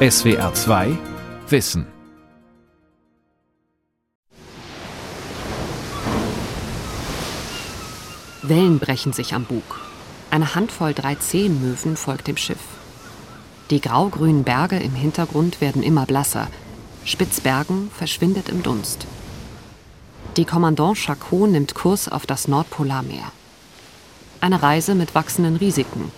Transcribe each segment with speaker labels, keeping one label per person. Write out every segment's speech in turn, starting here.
Speaker 1: SWR 2 Wissen.
Speaker 2: Wellen brechen sich am Bug. Eine Handvoll 310-Möwen folgt dem Schiff. Die graugrünen Berge im Hintergrund werden immer blasser. Spitzbergen verschwindet im Dunst. Die Kommandant Chacot nimmt Kurs auf das Nordpolarmeer. Eine Reise mit wachsenden Risiken.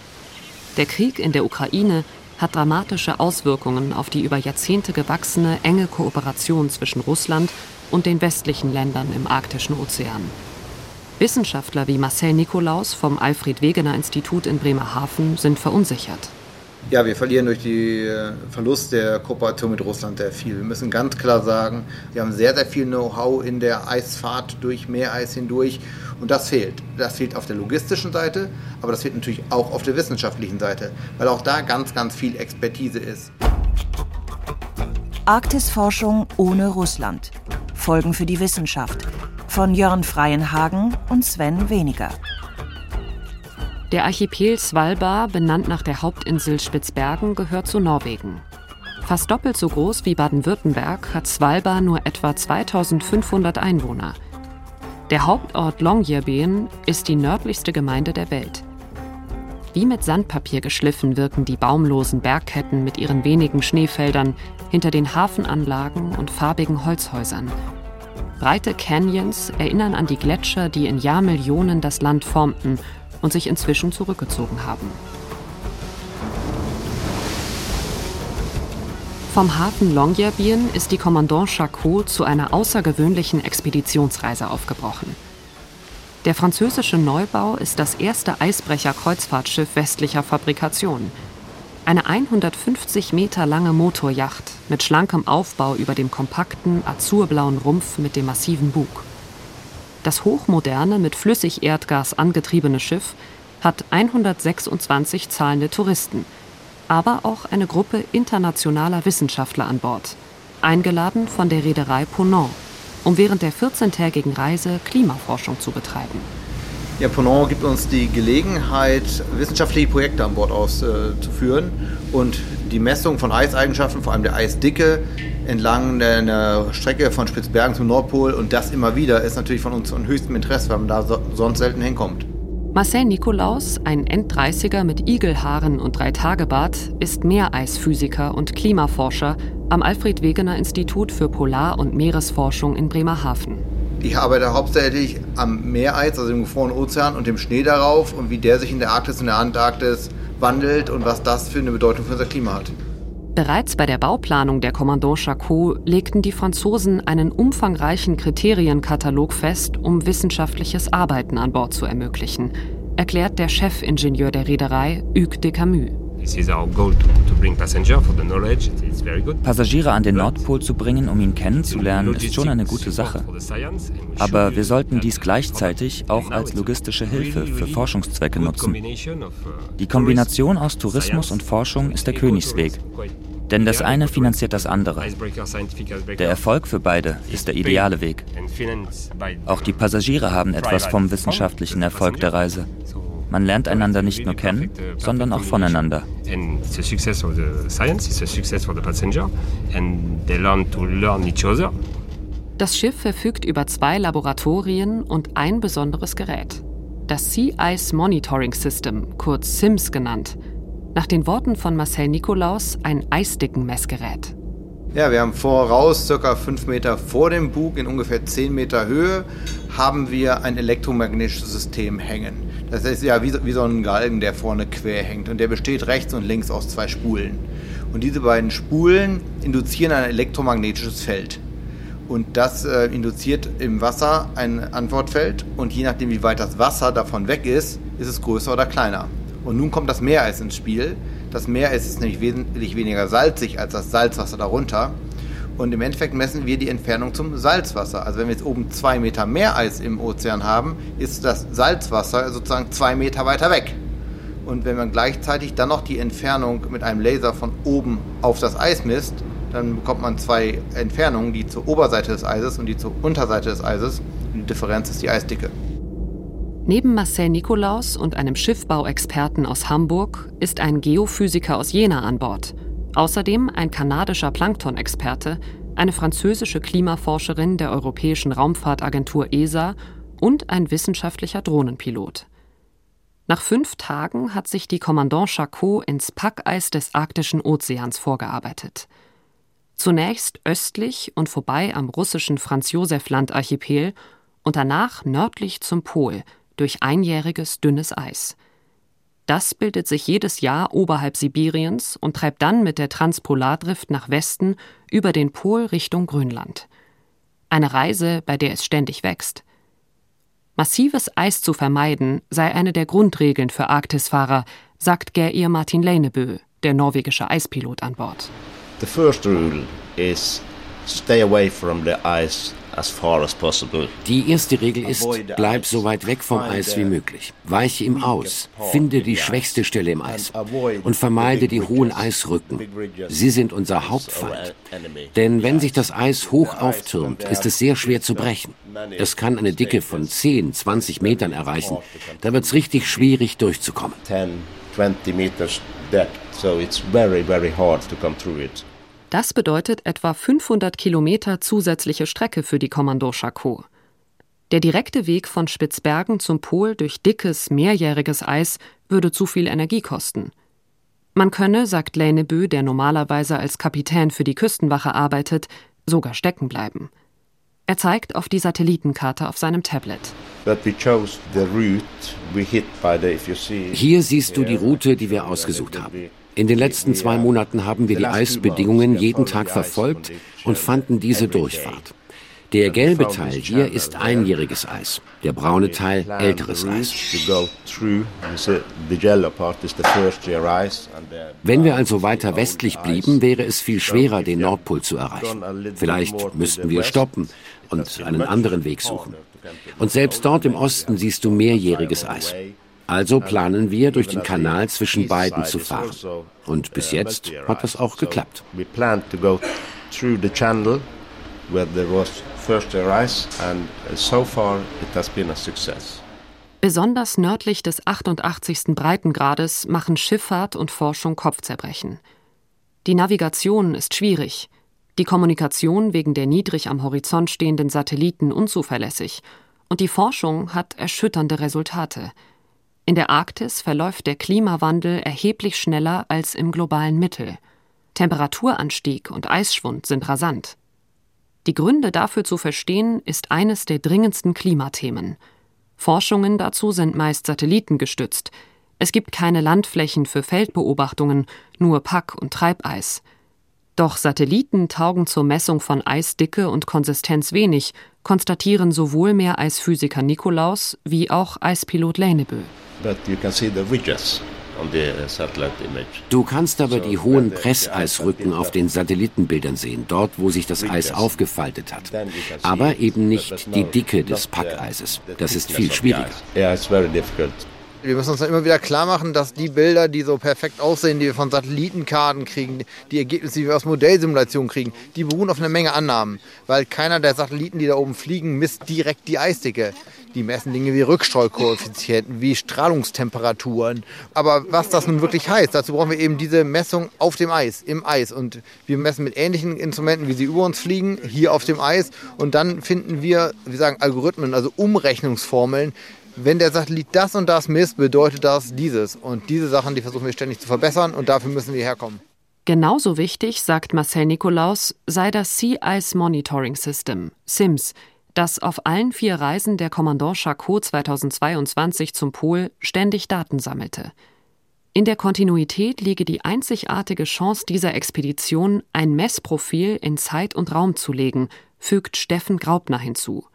Speaker 2: Der Krieg in der Ukraine hat dramatische Auswirkungen auf die über Jahrzehnte gewachsene enge Kooperation zwischen Russland und den westlichen Ländern im arktischen Ozean. Wissenschaftler wie Marcel Nikolaus vom Alfred Wegener Institut in Bremerhaven sind verunsichert.
Speaker 3: Ja, wir verlieren durch den äh, Verlust der Kooperation mit Russland sehr viel. Wir müssen ganz klar sagen, wir haben sehr, sehr viel Know-how in der Eisfahrt durch Meereis hindurch und das fehlt. Das fehlt auf der logistischen Seite, aber das fehlt natürlich auch auf der wissenschaftlichen Seite, weil auch da ganz, ganz viel Expertise ist.
Speaker 4: Arktisforschung ohne Russland. Folgen für die Wissenschaft. Von Jörn Freienhagen und Sven Weniger.
Speaker 2: Der Archipel Svalbard, benannt nach der Hauptinsel Spitzbergen, gehört zu Norwegen. Fast doppelt so groß wie Baden-Württemberg hat Svalbard nur etwa 2500 Einwohner. Der Hauptort Longyearbyen ist die nördlichste Gemeinde der Welt. Wie mit Sandpapier geschliffen wirken die baumlosen Bergketten mit ihren wenigen Schneefeldern hinter den Hafenanlagen und farbigen Holzhäusern. Breite Canyons erinnern an die Gletscher, die in Jahrmillionen das Land formten und sich inzwischen zurückgezogen haben. Vom Hafen Longyearbyen ist die Kommandant Chacot zu einer außergewöhnlichen Expeditionsreise aufgebrochen. Der französische Neubau ist das erste Eisbrecher-Kreuzfahrtschiff westlicher Fabrikation. Eine 150 Meter lange Motorjacht mit schlankem Aufbau über dem kompakten, azurblauen Rumpf mit dem massiven Bug. Das hochmoderne, mit Flüssigerdgas angetriebene Schiff hat 126 zahlende Touristen, aber auch eine Gruppe internationaler Wissenschaftler an Bord, eingeladen von der Reederei Ponant, um während der 14-tägigen Reise Klimaforschung zu betreiben.
Speaker 3: Ja, Ponant gibt uns die Gelegenheit, wissenschaftliche Projekte an Bord auszuführen und die Messung von Eiseigenschaften, vor allem der Eisdicke, entlang einer Strecke von Spitzbergen zum Nordpol und das immer wieder ist natürlich von uns von höchstem Interesse, weil man da so, sonst selten hinkommt.
Speaker 2: Marcel Nikolaus, ein End-30er mit Igelhaaren und Dreitagebart, ist Meereisphysiker und Klimaforscher am Alfred Wegener Institut für Polar- und Meeresforschung in Bremerhaven.
Speaker 3: Ich arbeite hauptsächlich am Meereis, also dem gefrorenen Ozean und dem Schnee darauf und wie der sich in der Arktis und der Antarktis wandelt und was das für eine Bedeutung für unser Klima hat.
Speaker 2: Bereits bei der Bauplanung der Kommandant Chacot legten die Franzosen einen umfangreichen Kriterienkatalog fest, um wissenschaftliches Arbeiten an Bord zu ermöglichen, erklärt der Chefingenieur der Reederei, Hugues de Camus.
Speaker 5: Passagiere an den Nordpol zu bringen, um ihn kennenzulernen, ist schon eine gute Sache. Aber wir sollten dies gleichzeitig auch als logistische Hilfe für Forschungszwecke nutzen. Die Kombination aus Tourismus und Forschung ist der Königsweg. Denn das eine finanziert das andere. Der Erfolg für beide ist der ideale Weg. Auch die Passagiere haben etwas vom wissenschaftlichen Erfolg der Reise. Man lernt einander nicht nur kennen, sondern auch voneinander.
Speaker 2: Das Schiff verfügt über zwei Laboratorien und ein besonderes Gerät. Das Sea Ice Monitoring System, kurz SIMS genannt. Nach den Worten von Marcel Nikolaus ein Eisdickenmessgerät.
Speaker 3: Ja, wir haben voraus, circa fünf Meter vor dem Bug, in ungefähr zehn Meter Höhe, haben wir ein elektromagnetisches System hängen. Das ist ja wie, wie so ein Galgen, der vorne quer hängt. Und der besteht rechts und links aus zwei Spulen. Und diese beiden Spulen induzieren ein elektromagnetisches Feld. Und das äh, induziert im Wasser ein Antwortfeld. Und je nachdem, wie weit das Wasser davon weg ist, ist es größer oder kleiner. Und nun kommt das Meereis ins Spiel. Das Meereis ist nämlich wesentlich weniger salzig als das Salzwasser darunter. Und im Endeffekt messen wir die Entfernung zum Salzwasser. Also wenn wir jetzt oben zwei Meter Meereis im Ozean haben, ist das Salzwasser sozusagen zwei Meter weiter weg. Und wenn man gleichzeitig dann noch die Entfernung mit einem Laser von oben auf das Eis misst, dann bekommt man zwei Entfernungen, die zur Oberseite des Eises und die zur Unterseite des Eises. Und die Differenz ist die Eisdicke.
Speaker 2: Neben Marcel Nikolaus und einem Schiffbauexperten aus Hamburg ist ein Geophysiker aus Jena an Bord, Außerdem ein kanadischer Planktonexperte, eine französische Klimaforscherin der Europäischen Raumfahrtagentur ESA und ein wissenschaftlicher Drohnenpilot. Nach fünf Tagen hat sich die Kommandant Charcot ins Packeis des Arktischen Ozeans vorgearbeitet. Zunächst östlich und vorbei am russischen Franz-Josef-Land-Archipel und danach nördlich zum Pol durch einjähriges dünnes Eis. Das bildet sich jedes Jahr oberhalb Sibiriens und treibt dann mit der Transpolardrift nach Westen über den Pol Richtung Grönland. Eine Reise, bei der es ständig wächst. Massives Eis zu vermeiden sei eine der Grundregeln für Arktisfahrer, sagt Geir Martin Leinebø, der norwegische Eispilot an Bord.
Speaker 6: The first rule is stay away from the ice
Speaker 7: die erste Regel ist, bleib so weit weg vom Eis wie möglich. Weiche ihm aus, finde die schwächste Stelle im Eis und vermeide die hohen Eisrücken. Sie sind unser Hauptfeind. Denn wenn sich das Eis hoch auftürmt, ist es sehr schwer zu brechen. Es kann eine Dicke von 10, 20 Metern erreichen. Da wird es richtig schwierig durchzukommen. 10, 20 meters depth, so it's very, very hard to come through it.
Speaker 2: Das bedeutet etwa 500 Kilometer zusätzliche Strecke für die Kommando Charcot. Der direkte Weg von Spitzbergen zum Pol durch dickes, mehrjähriges Eis würde zu viel Energie kosten. Man könne, sagt Leinebö, der normalerweise als Kapitän für die Küstenwache arbeitet, sogar stecken bleiben. Er zeigt auf die Satellitenkarte auf seinem Tablet.
Speaker 7: Hier siehst du die Route, die wir ausgesucht haben. In den letzten zwei Monaten haben wir die Eisbedingungen jeden Tag verfolgt und fanden diese Durchfahrt. Der gelbe Teil hier ist einjähriges Eis, der braune Teil älteres Eis. Wenn wir also weiter westlich blieben, wäre es viel schwerer, den Nordpol zu erreichen. Vielleicht müssten wir stoppen und einen anderen Weg suchen. Und selbst dort im Osten siehst du mehrjähriges Eis. Also planen wir, durch den Kanal zwischen beiden zu fahren. Und bis jetzt hat das auch geklappt.
Speaker 2: Besonders nördlich des 88. Breitengrades machen Schifffahrt und Forschung Kopfzerbrechen. Die Navigation ist schwierig, die Kommunikation wegen der niedrig am Horizont stehenden Satelliten unzuverlässig und die Forschung hat erschütternde Resultate – in der Arktis verläuft der Klimawandel erheblich schneller als im globalen Mittel. Temperaturanstieg und Eisschwund sind rasant. Die Gründe dafür zu verstehen, ist eines der dringendsten Klimathemen. Forschungen dazu sind meist satellitengestützt. Es gibt keine Landflächen für Feldbeobachtungen, nur Pack- und Treibeis. Doch Satelliten taugen zur Messung von Eisdicke und Konsistenz wenig, konstatieren sowohl Meereisphysiker Nikolaus wie auch Eispilot Leinebö.
Speaker 7: Du kannst aber die hohen Presseisrücken auf den Satellitenbildern sehen, dort wo sich das Eis aufgefaltet hat. Aber eben nicht die Dicke des Packeises. Das ist viel schwieriger.
Speaker 3: Wir müssen uns dann immer wieder klar machen, dass die Bilder, die so perfekt aussehen, die wir von Satellitenkarten kriegen, die Ergebnisse, die wir aus Modellsimulationen kriegen, die beruhen auf einer Menge Annahmen. Weil keiner der Satelliten, die da oben fliegen, misst direkt die Eisdicke. Die messen Dinge wie Rückstreukoeffizienten, wie Strahlungstemperaturen. Aber was das nun wirklich heißt, dazu brauchen wir eben diese Messung auf dem Eis, im Eis. Und wir messen mit ähnlichen Instrumenten, wie sie über uns fliegen, hier auf dem Eis. Und dann finden wir, wir sagen Algorithmen, also Umrechnungsformeln, wenn der Satellit das und das misst, bedeutet das dieses. Und diese Sachen, die versuchen wir ständig zu verbessern und dafür müssen wir herkommen.
Speaker 2: Genauso wichtig, sagt Marcel Nikolaus, sei das Sea Ice Monitoring System, SIMS, das auf allen vier Reisen der Kommandant Charcot 2022 zum Pol ständig Daten sammelte. In der Kontinuität liege die einzigartige Chance dieser Expedition, ein Messprofil in Zeit und Raum zu legen, fügt Steffen Graupner hinzu.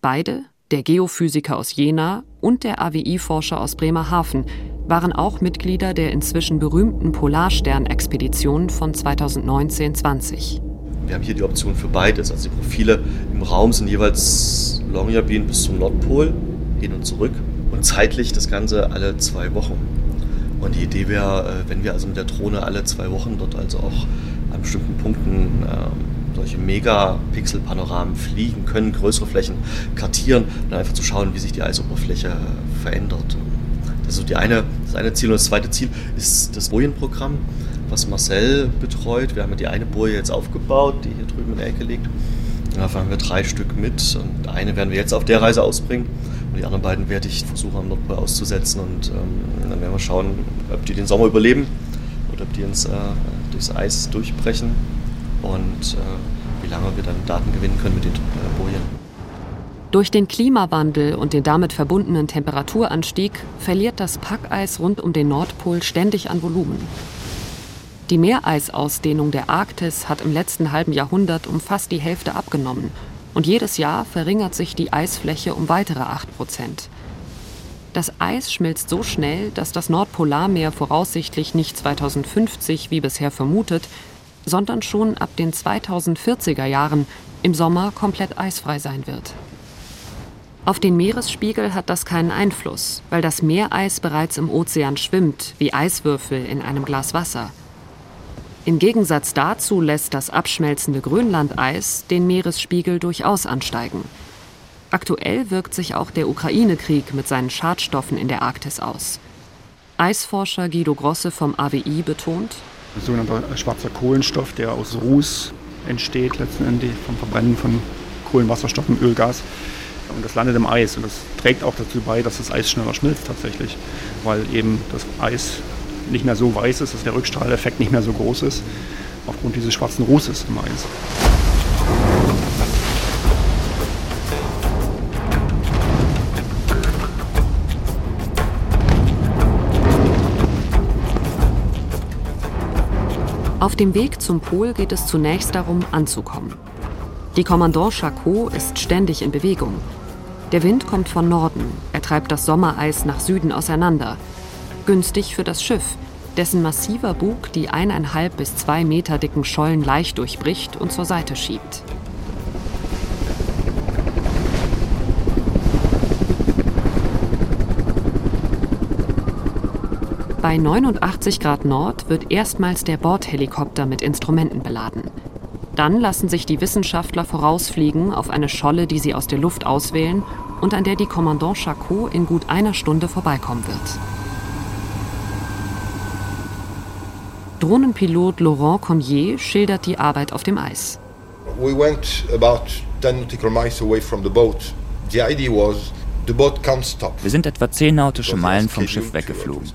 Speaker 2: Beide, der Geophysiker aus Jena und der AWI-Forscher aus Bremerhaven waren auch Mitglieder der inzwischen berühmten Polarstern-Expedition von 2019-20.
Speaker 8: Wir haben hier die Option für beides. Also die Profile im Raum sind jeweils Longyearbyen bis zum Nordpol, hin und zurück. Und zeitlich das Ganze alle zwei Wochen. Und die Idee wäre, äh, wenn wir also mit der Drohne alle zwei Wochen dort also auch an bestimmten Punkten ähm, solche Megapixel-Panoramen fliegen können, größere Flächen kartieren und einfach zu schauen, wie sich die Eisoberfläche verändert. Das ist so die eine, das eine Ziel. Und das zweite Ziel ist das Bojen-Programm, was Marcel betreut. Wir haben die eine Boje jetzt aufgebaut, die hier drüben in der Ecke liegt. Da fahren wir drei Stück mit und eine werden wir jetzt auf der Reise ausbringen und die anderen beiden werde ich versuchen am Nordpol auszusetzen und ähm, dann werden wir schauen, ob die den Sommer überleben oder ob die ins, äh, durchs Eis durchbrechen und äh, wie lange wir dann Daten gewinnen können mit den äh, Bojen.
Speaker 2: Durch den Klimawandel und den damit verbundenen Temperaturanstieg verliert das Packeis rund um den Nordpol ständig an Volumen. Die Meereisausdehnung der Arktis hat im letzten halben Jahrhundert um fast die Hälfte abgenommen und jedes Jahr verringert sich die Eisfläche um weitere 8 Prozent. Das Eis schmilzt so schnell, dass das Nordpolarmeer voraussichtlich nicht 2050 wie bisher vermutet, sondern schon ab den 2040er Jahren im Sommer komplett eisfrei sein wird. Auf den Meeresspiegel hat das keinen Einfluss, weil das Meereis bereits im Ozean schwimmt, wie Eiswürfel in einem Glas Wasser. Im Gegensatz dazu lässt das abschmelzende Grönlandeis den Meeresspiegel durchaus ansteigen. Aktuell wirkt sich auch der Ukraine-Krieg mit seinen Schadstoffen in der Arktis aus. Eisforscher Guido Grosse vom AWI betont,
Speaker 9: sogenannter schwarzer Kohlenstoff, der aus Ruß entsteht, letztendlich vom Verbrennen von Kohlenwasserstoff und Ölgas und das landet im Eis. Und das trägt auch dazu bei, dass das Eis schneller schmilzt tatsächlich, weil eben das Eis nicht mehr so weiß ist, dass der Rückstrahleffekt nicht mehr so groß ist, aufgrund dieses schwarzen Rußes im Eis.
Speaker 2: Auf dem Weg zum Pol geht es zunächst darum, anzukommen. Die Kommandant Charcot ist ständig in Bewegung. Der Wind kommt von Norden, er treibt das Sommereis nach Süden auseinander. Günstig für das Schiff, dessen massiver Bug die eineinhalb bis zwei Meter dicken Schollen leicht durchbricht und zur Seite schiebt. Bei 89 Grad Nord wird erstmals der Bordhelikopter mit Instrumenten beladen. Dann lassen sich die Wissenschaftler vorausfliegen auf eine Scholle, die sie aus der Luft auswählen und an der die Kommandant Charcot in gut einer Stunde vorbeikommen wird. Drohnenpilot Laurent Cormier schildert die Arbeit auf dem Eis.
Speaker 10: We went about 10 nautical miles away from the boat. The idea was the boat can't stop.
Speaker 5: Wir sind etwa 10 nautische Meilen vom Schiff weggeflogen.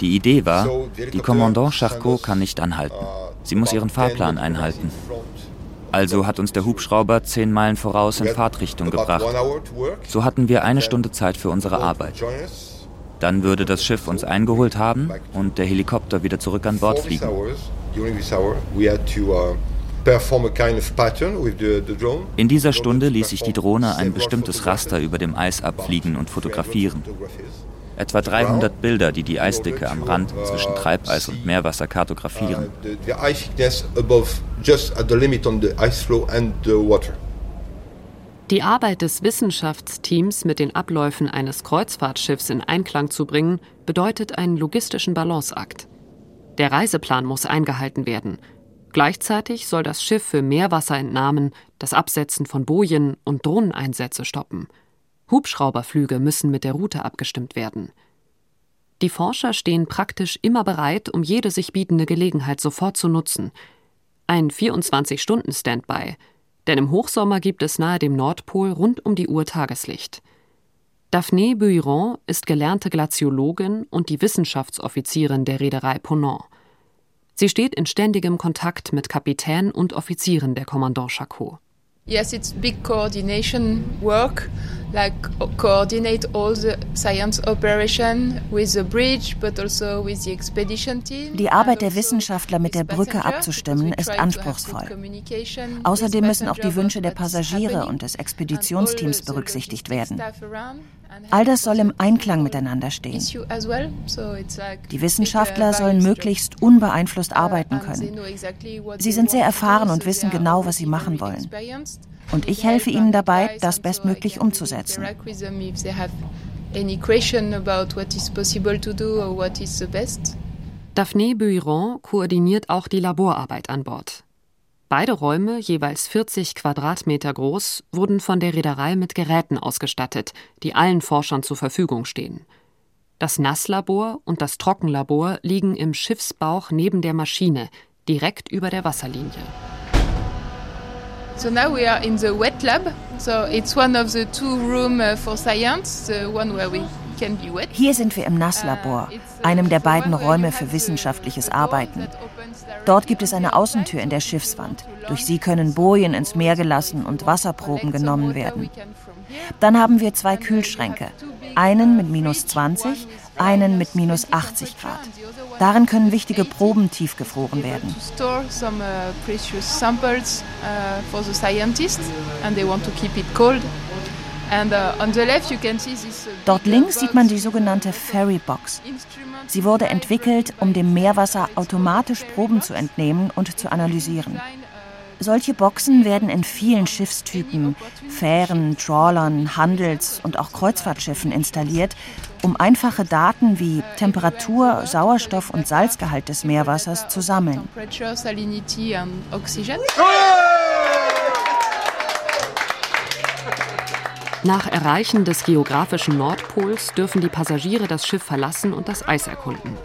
Speaker 5: Die Idee war, die Kommandant Charcot kann nicht anhalten. Sie muss ihren Fahrplan einhalten. Also hat uns der Hubschrauber zehn Meilen voraus in Fahrtrichtung gebracht. So hatten wir eine Stunde Zeit für unsere Arbeit. Dann würde das Schiff uns eingeholt haben und der Helikopter wieder zurück an Bord fliegen. In dieser Stunde ließ sich die Drohne ein bestimmtes Raster über dem Eis abfliegen und fotografieren. Etwa 300 Bilder, die die Eisdicke am Rand zwischen Treibeis und Meerwasser kartografieren.
Speaker 2: Die Arbeit des Wissenschaftsteams mit den Abläufen eines Kreuzfahrtschiffs in Einklang zu bringen, bedeutet einen logistischen Balanceakt. Der Reiseplan muss eingehalten werden. Gleichzeitig soll das Schiff für Meerwasserentnahmen, das Absetzen von Bojen und Drohneneinsätze stoppen. Hubschrauberflüge müssen mit der Route abgestimmt werden. Die Forscher stehen praktisch immer bereit, um jede sich bietende Gelegenheit sofort zu nutzen. Ein 24-Stunden-Standby, denn im Hochsommer gibt es nahe dem Nordpol rund um die Uhr Tageslicht. Daphné Buiron ist gelernte Glaziologin und die Wissenschaftsoffizierin der Reederei Ponant. Sie steht in ständigem Kontakt mit Kapitän und Offizieren der Kommandant Charcot.
Speaker 11: Yes, it's big coordination work, like coordinate all the science operation with the bridge, but also with the expedition team.
Speaker 4: Die Arbeit der Wissenschaftler mit der Brücke abzustimmen ist anspruchsvoll. Außerdem müssen auch die Wünsche der Passagiere und des Expeditionsteams berücksichtigt werden. All das soll im Einklang miteinander stehen. Die Wissenschaftler sollen möglichst unbeeinflusst arbeiten können. Sie sind sehr erfahren und wissen genau, was sie machen wollen. Und ich helfe ihnen dabei, das bestmöglich umzusetzen.
Speaker 2: Daphné Buiron koordiniert auch die Laborarbeit an Bord. Beide Räume, jeweils 40 Quadratmeter groß, wurden von der Reederei mit Geräten ausgestattet, die allen Forschern zur Verfügung stehen. Das Nasslabor und das Trockenlabor liegen im Schiffsbauch neben der Maschine, direkt über der Wasserlinie.
Speaker 11: So now we are in the wet lab. So it's one of the two room uh, for science, the one where we
Speaker 4: hier sind wir im Nasslabor, einem der beiden Räume für wissenschaftliches Arbeiten. Dort gibt es eine Außentür in der Schiffswand. Durch sie können Bojen ins Meer gelassen und Wasserproben genommen werden. Dann haben wir zwei Kühlschränke, einen mit minus 20, einen mit minus 80 Grad. Darin können wichtige Proben tiefgefroren werden. Dort links sieht man die sogenannte Ferry Box. Sie wurde entwickelt, um dem Meerwasser automatisch Proben zu entnehmen und zu analysieren. Solche Boxen werden in vielen Schiffstypen, Fähren, Trawlern, Handels- und auch Kreuzfahrtschiffen installiert, um einfache Daten wie Temperatur, Sauerstoff und Salzgehalt des Meerwassers zu sammeln.
Speaker 2: Nach Erreichen des geografischen Nordpols dürfen die Passagiere das Schiff verlassen und das Eis erkunden.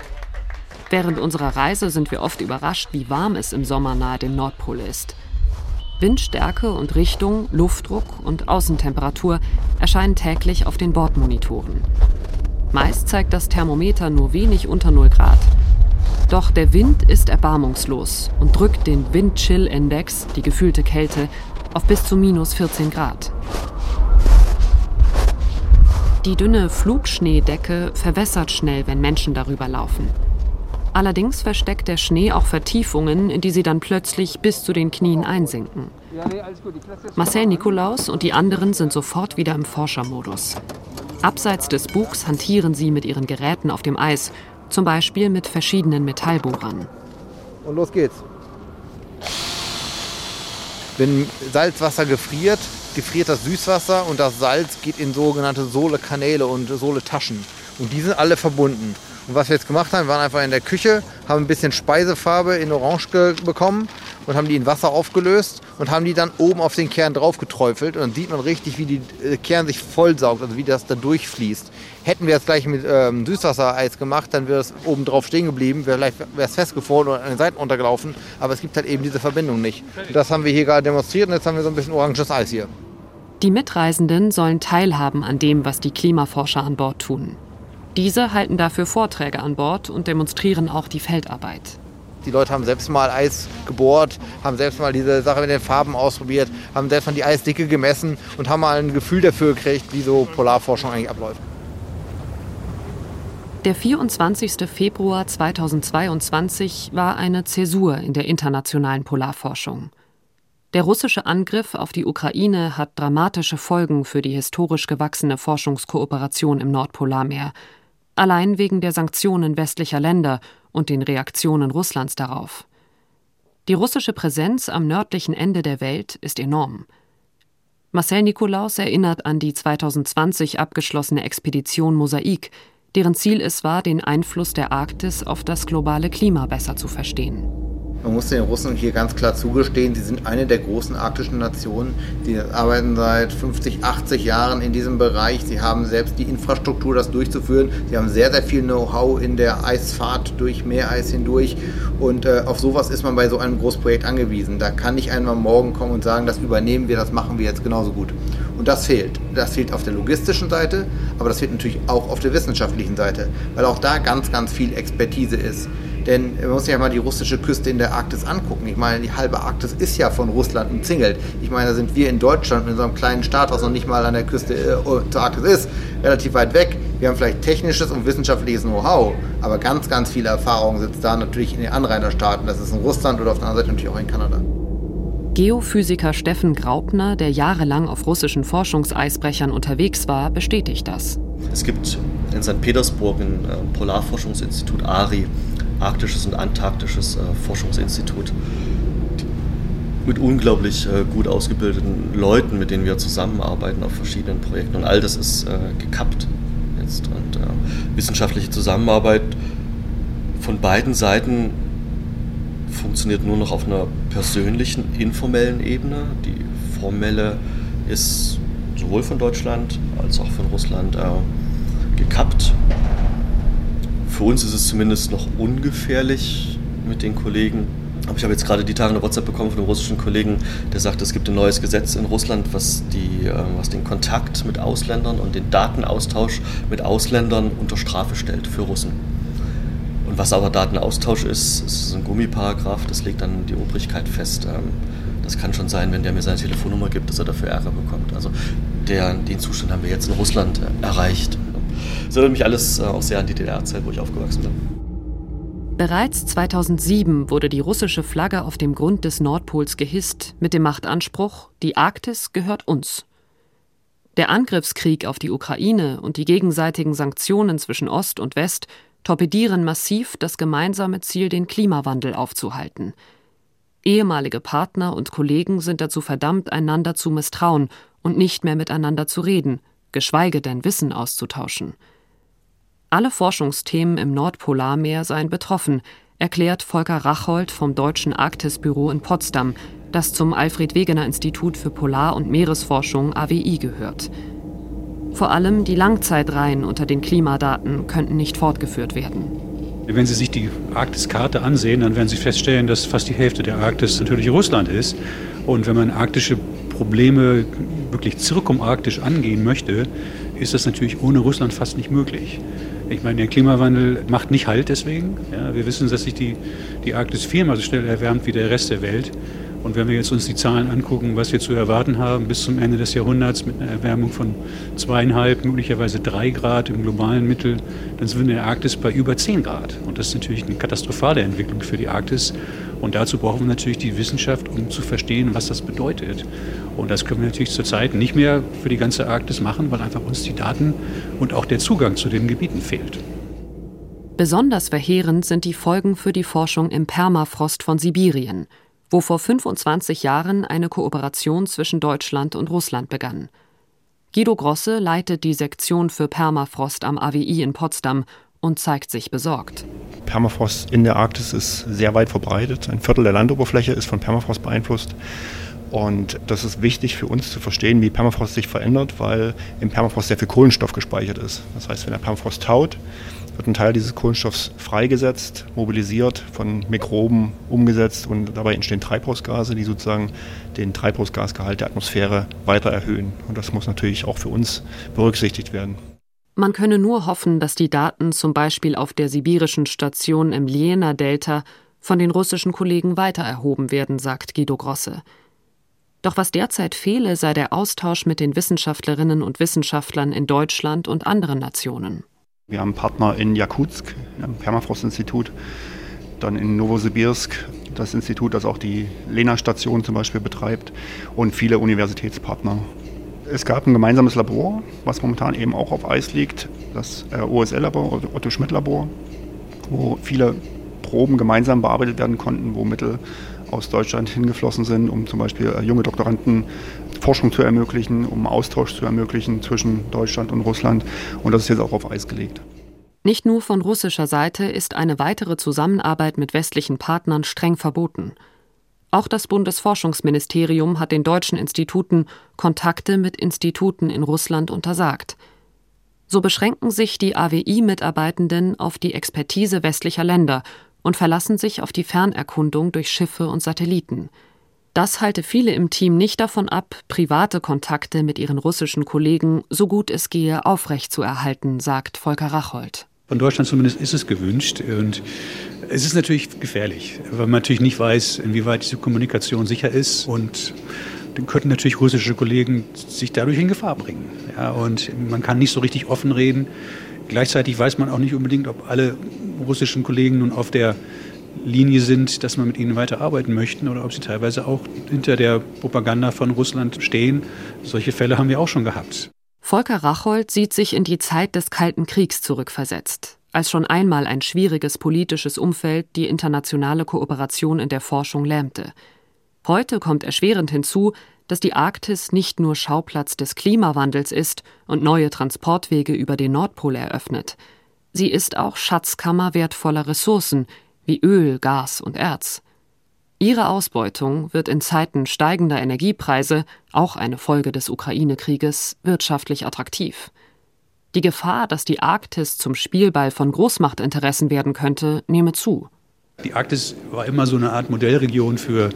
Speaker 2: Während unserer Reise sind wir oft überrascht, wie warm es im Sommer nahe dem Nordpol ist. Windstärke und Richtung, Luftdruck und Außentemperatur erscheinen täglich auf den Bordmonitoren. Meist zeigt das Thermometer nur wenig unter 0 Grad. Doch der Wind ist erbarmungslos und drückt den Wind-Chill-Index, die gefühlte Kälte, auf bis zu minus 14 Grad. Die dünne Flugschneedecke verwässert schnell, wenn Menschen darüber laufen. Allerdings versteckt der Schnee auch Vertiefungen, in die sie dann plötzlich bis zu den Knien einsinken. Marcel Nikolaus und die anderen sind sofort wieder im Forschermodus. Abseits des Bugs hantieren sie mit ihren Geräten auf dem Eis, zum Beispiel mit verschiedenen Metallbohrern.
Speaker 3: Und los geht's. Wenn Salzwasser gefriert, gefriert das Süßwasser und das Salz geht in sogenannte Sohle-Kanäle und Sohle-Taschen. Und die sind alle verbunden. Und was wir jetzt gemacht haben, waren einfach in der Küche, haben ein bisschen Speisefarbe in Orange bekommen und haben die in Wasser aufgelöst und haben die dann oben auf den Kern drauf geträufelt. Und dann sieht man richtig, wie die äh, Kern sich vollsaugt, also wie das da durchfließt. Hätten wir das gleich mit ähm, Süßwassereis gemacht, dann wäre es oben drauf stehen geblieben, wäre es festgefroren oder an den Seiten untergelaufen. Aber es gibt halt eben diese Verbindung nicht. Und das haben wir hier gerade demonstriert und jetzt haben wir so ein bisschen oranges Eis hier.
Speaker 2: Die Mitreisenden sollen teilhaben an dem, was die Klimaforscher an Bord tun. Diese halten dafür Vorträge an Bord und demonstrieren auch die Feldarbeit.
Speaker 3: Die Leute haben selbst mal Eis gebohrt, haben selbst mal diese Sache mit den Farben ausprobiert, haben selbst mal die Eisdicke gemessen und haben mal ein Gefühl dafür gekriegt, wie so Polarforschung eigentlich abläuft.
Speaker 2: Der 24. Februar 2022 war eine Zäsur in der internationalen Polarforschung. Der russische Angriff auf die Ukraine hat dramatische Folgen für die historisch gewachsene Forschungskooperation im Nordpolarmeer, allein wegen der Sanktionen westlicher Länder und den Reaktionen Russlands darauf. Die russische Präsenz am nördlichen Ende der Welt ist enorm. Marcel Nikolaus erinnert an die 2020 abgeschlossene Expedition Mosaik, deren Ziel es war, den Einfluss der Arktis auf das globale Klima besser zu verstehen.
Speaker 3: Man muss den Russen hier ganz klar zugestehen, sie sind eine der großen arktischen Nationen. Sie arbeiten seit 50, 80 Jahren in diesem Bereich. Sie haben selbst die Infrastruktur, das durchzuführen. Sie haben sehr, sehr viel Know-how in der Eisfahrt durch Meereis hindurch. Und äh, auf sowas ist man bei so einem Großprojekt angewiesen. Da kann nicht einmal morgen kommen und sagen, das übernehmen wir, das machen wir jetzt genauso gut. Und das fehlt. Das fehlt auf der logistischen Seite, aber das fehlt natürlich auch auf der wissenschaftlichen Seite, weil auch da ganz, ganz viel Expertise ist. Denn man muss sich ja mal die russische Küste in der Arktis angucken. Ich meine, die halbe Arktis ist ja von Russland umzingelt. Ich meine, da sind wir in Deutschland mit einem kleinen Staat, was noch nicht mal an der Küste äh, zur Arktis ist, relativ weit weg. Wir haben vielleicht technisches und wissenschaftliches Know-how, aber ganz, ganz viele Erfahrungen sitzt da natürlich in den Anrainerstaaten. Das ist in Russland oder auf der anderen Seite natürlich auch in Kanada.
Speaker 2: Geophysiker Steffen Graupner, der jahrelang auf russischen Forschungseisbrechern unterwegs war, bestätigt das.
Speaker 8: Es gibt in St. Petersburg ein äh, Polarforschungsinstitut ARI, Arktisches und Antarktisches äh, Forschungsinstitut, mit unglaublich äh, gut ausgebildeten Leuten, mit denen wir zusammenarbeiten auf verschiedenen Projekten. Und all das ist gekappt jetzt. Und wissenschaftliche Zusammenarbeit von beiden Seiten funktioniert nur noch auf einer persönlichen, informellen Ebene. Die formelle ist sowohl von Deutschland als auch von Russland äh, gekappt. Für uns ist es zumindest noch ungefährlich mit den Kollegen. Aber ich habe jetzt gerade die Tage eine WhatsApp bekommen von einem russischen Kollegen, der sagt, es gibt ein neues Gesetz in Russland, was, die, ähm, was den Kontakt mit Ausländern und den Datenaustausch mit Ausländern unter Strafe stellt für Russen. Und was aber Datenaustausch ist, ist ein Gummiparagraf, das legt dann die Obrigkeit fest. Ähm, das kann schon sein, wenn der mir seine Telefonnummer gibt, dass er dafür Ärger bekommt. Also der, den Zustand haben wir jetzt in Russland äh, erreicht. Das erinnert mich alles äh, auch sehr an die DDR-Zeit, wo ich aufgewachsen bin.
Speaker 2: Bereits 2007 wurde die russische Flagge auf dem Grund des Nordpols gehisst mit dem Machtanspruch, die Arktis gehört uns. Der Angriffskrieg auf die Ukraine und die gegenseitigen Sanktionen zwischen Ost und West torpedieren massiv das gemeinsame Ziel, den Klimawandel aufzuhalten. Ehemalige Partner und Kollegen sind dazu verdammt, einander zu misstrauen und nicht mehr miteinander zu reden, geschweige denn Wissen auszutauschen. Alle Forschungsthemen im Nordpolarmeer seien betroffen, erklärt Volker Rachold vom Deutschen Arktisbüro in Potsdam, das zum Alfred Wegener Institut für Polar- und Meeresforschung AWI gehört. Vor allem die Langzeitreihen unter den Klimadaten könnten nicht fortgeführt werden.
Speaker 12: Wenn Sie sich die Arktiskarte ansehen, dann werden Sie feststellen, dass fast die Hälfte der Arktis natürlich Russland ist. Und wenn man arktische Probleme wirklich zirkumarktisch angehen möchte, ist das natürlich ohne Russland fast nicht möglich. Ich meine, der Klimawandel macht nicht Halt deswegen. Ja, wir wissen, dass sich die, die Arktis viermal so schnell erwärmt wie der Rest der Welt. Und wenn wir jetzt uns die Zahlen angucken, was wir zu erwarten haben bis zum Ende des Jahrhunderts mit einer Erwärmung von zweieinhalb, möglicherweise drei Grad im globalen Mittel, dann sind wir in der Arktis bei über zehn Grad. Und das ist natürlich eine katastrophale Entwicklung für die Arktis. Und dazu brauchen wir natürlich die Wissenschaft, um zu verstehen, was das bedeutet. Und das können wir natürlich zurzeit nicht mehr für die ganze Arktis machen, weil einfach uns die Daten und auch der Zugang zu den Gebieten fehlt.
Speaker 2: Besonders verheerend sind die Folgen für die Forschung im Permafrost von Sibirien – wo vor 25 Jahren eine Kooperation zwischen Deutschland und Russland begann. Guido Grosse leitet die Sektion für Permafrost am AWI in Potsdam und zeigt sich besorgt.
Speaker 9: Permafrost in der Arktis ist sehr weit verbreitet. Ein Viertel der Landoberfläche ist von Permafrost beeinflusst. Und das ist wichtig für uns zu verstehen, wie Permafrost sich verändert, weil im Permafrost sehr viel Kohlenstoff gespeichert ist. Das heißt, wenn der Permafrost taut, wird ein Teil dieses Kohlenstoffs freigesetzt, mobilisiert, von Mikroben umgesetzt und dabei entstehen Treibhausgase, die sozusagen den Treibhausgasgehalt der Atmosphäre weiter erhöhen. Und das muss natürlich auch für uns berücksichtigt werden.
Speaker 2: Man könne nur hoffen, dass die Daten zum Beispiel auf der sibirischen Station im Liena-Delta von den russischen Kollegen weiter erhoben werden, sagt Guido Grosse. Doch was derzeit fehle, sei der Austausch mit den Wissenschaftlerinnen und Wissenschaftlern in Deutschland und anderen Nationen.
Speaker 9: Wir haben Partner in Jakutsk, im Permafrost-Institut, dann in Novosibirsk, das Institut, das auch die Lena-Station zum Beispiel betreibt, und viele Universitätspartner. Es gab ein gemeinsames Labor, was momentan eben auch auf Eis liegt, das äh, OSL-Labor, Otto Schmidt-Labor, wo viele Proben gemeinsam bearbeitet werden konnten, wo Mittel aus Deutschland hingeflossen sind, um zum Beispiel äh, junge Doktoranden Forschung zu ermöglichen, um Austausch zu ermöglichen zwischen Deutschland und Russland. Und das ist jetzt auch auf Eis gelegt.
Speaker 2: Nicht nur von russischer Seite ist eine weitere Zusammenarbeit mit westlichen Partnern streng verboten. Auch das Bundesforschungsministerium hat den deutschen Instituten Kontakte mit Instituten in Russland untersagt. So beschränken sich die AWI-Mitarbeitenden auf die Expertise westlicher Länder und verlassen sich auf die Fernerkundung durch Schiffe und Satelliten. Das halte viele im Team nicht davon ab, private Kontakte mit ihren russischen Kollegen so gut es gehe aufrechtzuerhalten, sagt Volker Rachold.
Speaker 12: Von Deutschland zumindest ist es gewünscht. Und es ist natürlich gefährlich, weil man natürlich nicht weiß, inwieweit diese Kommunikation sicher ist. Und dann könnten natürlich russische Kollegen sich dadurch in Gefahr bringen. Ja, und man kann nicht so richtig offen reden. Gleichzeitig weiß man auch nicht unbedingt, ob alle russischen Kollegen nun auf der Linie sind, dass man mit ihnen weiterarbeiten möchte oder ob sie teilweise auch hinter der Propaganda von Russland stehen. Solche Fälle haben wir auch schon gehabt.
Speaker 2: Volker Rachold sieht sich in die Zeit des Kalten Kriegs zurückversetzt, als schon einmal ein schwieriges politisches Umfeld die internationale Kooperation in der Forschung lähmte. Heute kommt erschwerend hinzu, dass die Arktis nicht nur Schauplatz des Klimawandels ist und neue Transportwege über den Nordpol eröffnet. Sie ist auch Schatzkammer wertvoller Ressourcen wie Öl, Gas und Erz. Ihre Ausbeutung wird in Zeiten steigender Energiepreise, auch eine Folge des Ukraine-Krieges, wirtschaftlich attraktiv. Die Gefahr, dass die Arktis zum Spielball von Großmachtinteressen werden könnte, nehme zu.
Speaker 12: Die Arktis war immer so eine Art Modellregion für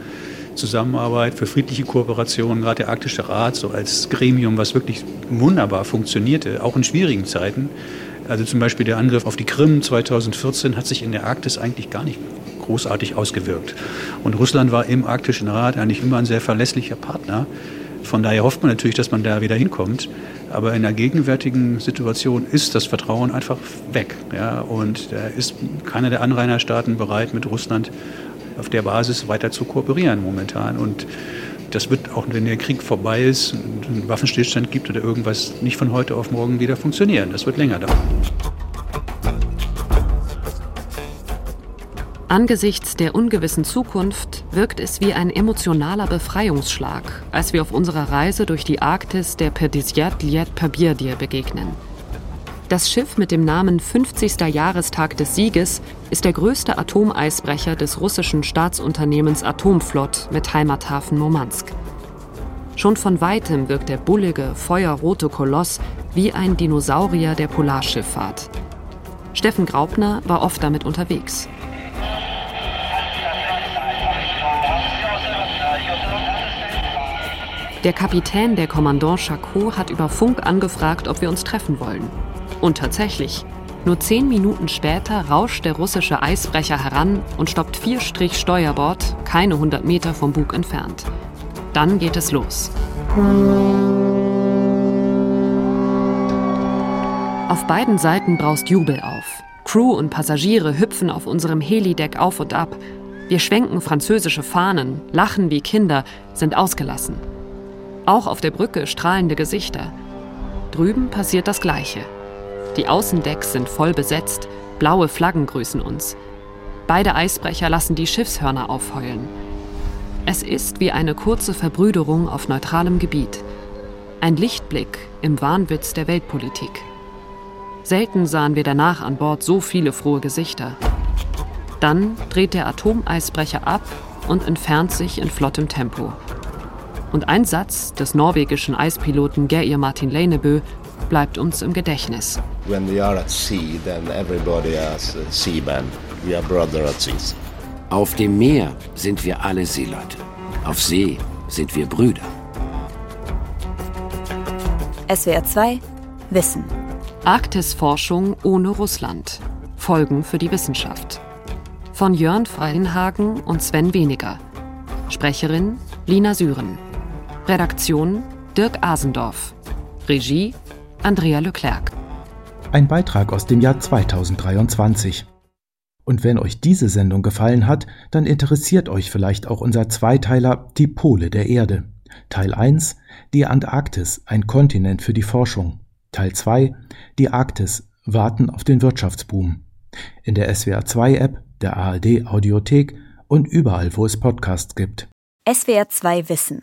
Speaker 12: Zusammenarbeit, für friedliche Kooperation. Gerade der Arktische Rat so als Gremium, was wirklich wunderbar funktionierte, auch in schwierigen Zeiten. Also zum Beispiel der Angriff auf die Krim 2014 hat sich in der Arktis eigentlich gar nicht großartig ausgewirkt. Und Russland war im Arktischen Rat eigentlich immer ein sehr verlässlicher Partner. Von daher hofft man natürlich, dass man da wieder hinkommt. Aber in der gegenwärtigen Situation ist das Vertrauen einfach weg. Ja? Und da ist keiner der Anrainerstaaten bereit, mit Russland auf der Basis weiter zu kooperieren momentan. Und das wird auch, wenn der Krieg vorbei ist und einen Waffenstillstand gibt oder irgendwas, nicht von heute auf morgen wieder funktionieren. Das wird länger dauern.
Speaker 2: Angesichts der ungewissen Zukunft wirkt es wie ein emotionaler Befreiungsschlag, als wir auf unserer Reise durch die Arktis der Perdisiat Liet Pabirdir begegnen. Das Schiff mit dem Namen 50. Jahrestag des Sieges ist der größte Atomeisbrecher des russischen Staatsunternehmens Atomflot mit Heimathafen Murmansk. Schon von weitem wirkt der bullige, feuerrote Koloss wie ein Dinosaurier der Polarschifffahrt. Steffen Graupner war oft damit unterwegs. Der Kapitän der Kommandant Chacot hat über Funk angefragt, ob wir uns treffen wollen. Und tatsächlich, nur zehn Minuten später rauscht der russische Eisbrecher heran und stoppt vier Strich Steuerbord, keine hundert Meter vom Bug entfernt. Dann geht es los. Auf beiden Seiten braust Jubel auf. Crew und Passagiere hüpfen auf unserem Helideck auf und ab. Wir schwenken französische Fahnen, lachen wie Kinder, sind ausgelassen. Auch auf der Brücke strahlende Gesichter. Drüben passiert das Gleiche. Die Außendecks sind voll besetzt, blaue Flaggen grüßen uns. Beide Eisbrecher lassen die Schiffshörner aufheulen. Es ist wie eine kurze Verbrüderung auf neutralem Gebiet. Ein Lichtblick im Wahnwitz der Weltpolitik. Selten sahen wir danach an Bord so viele frohe Gesichter. Dann dreht der Atomeisbrecher ab und entfernt sich in flottem Tempo. Und ein Satz des norwegischen Eispiloten Geir Martin Leinebø bleibt uns im Gedächtnis. When we are at sea, then everybody has a seaman.
Speaker 7: We are brother at sea. Auf dem Meer sind wir alle Seeleute. Auf See sind wir Brüder.
Speaker 4: SWR 2 Wissen.
Speaker 2: Arktisforschung ohne Russland. Folgen für die Wissenschaft. Von Jörn Freienhagen und Sven Weniger. Sprecherin Lina Süren. Redaktion Dirk Asendorf. Regie Andrea Leclerc.
Speaker 13: Ein Beitrag aus dem Jahr 2023. Und wenn euch diese Sendung gefallen hat, dann interessiert euch vielleicht auch unser Zweiteiler Die Pole der Erde. Teil 1 Die Antarktis, ein Kontinent für die Forschung. Teil 2 Die Arktis, warten auf den Wirtschaftsboom. In der SWR 2 App, der ARD Audiothek und überall, wo es Podcasts gibt.
Speaker 4: SWR 2 Wissen.